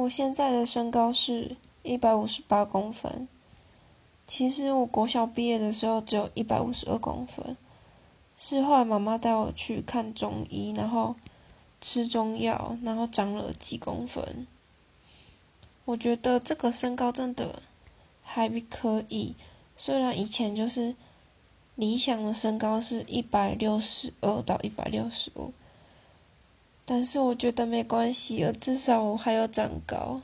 我现在的身高是一百五十八公分。其实我国小毕业的时候只有一百五十二公分，是后来妈妈带我去看中医，然后吃中药，然后长了几公分。我觉得这个身高真的还可以，虽然以前就是理想的身高是一百六十二到一百六十五，但是我觉得没关系，至少我还有长高。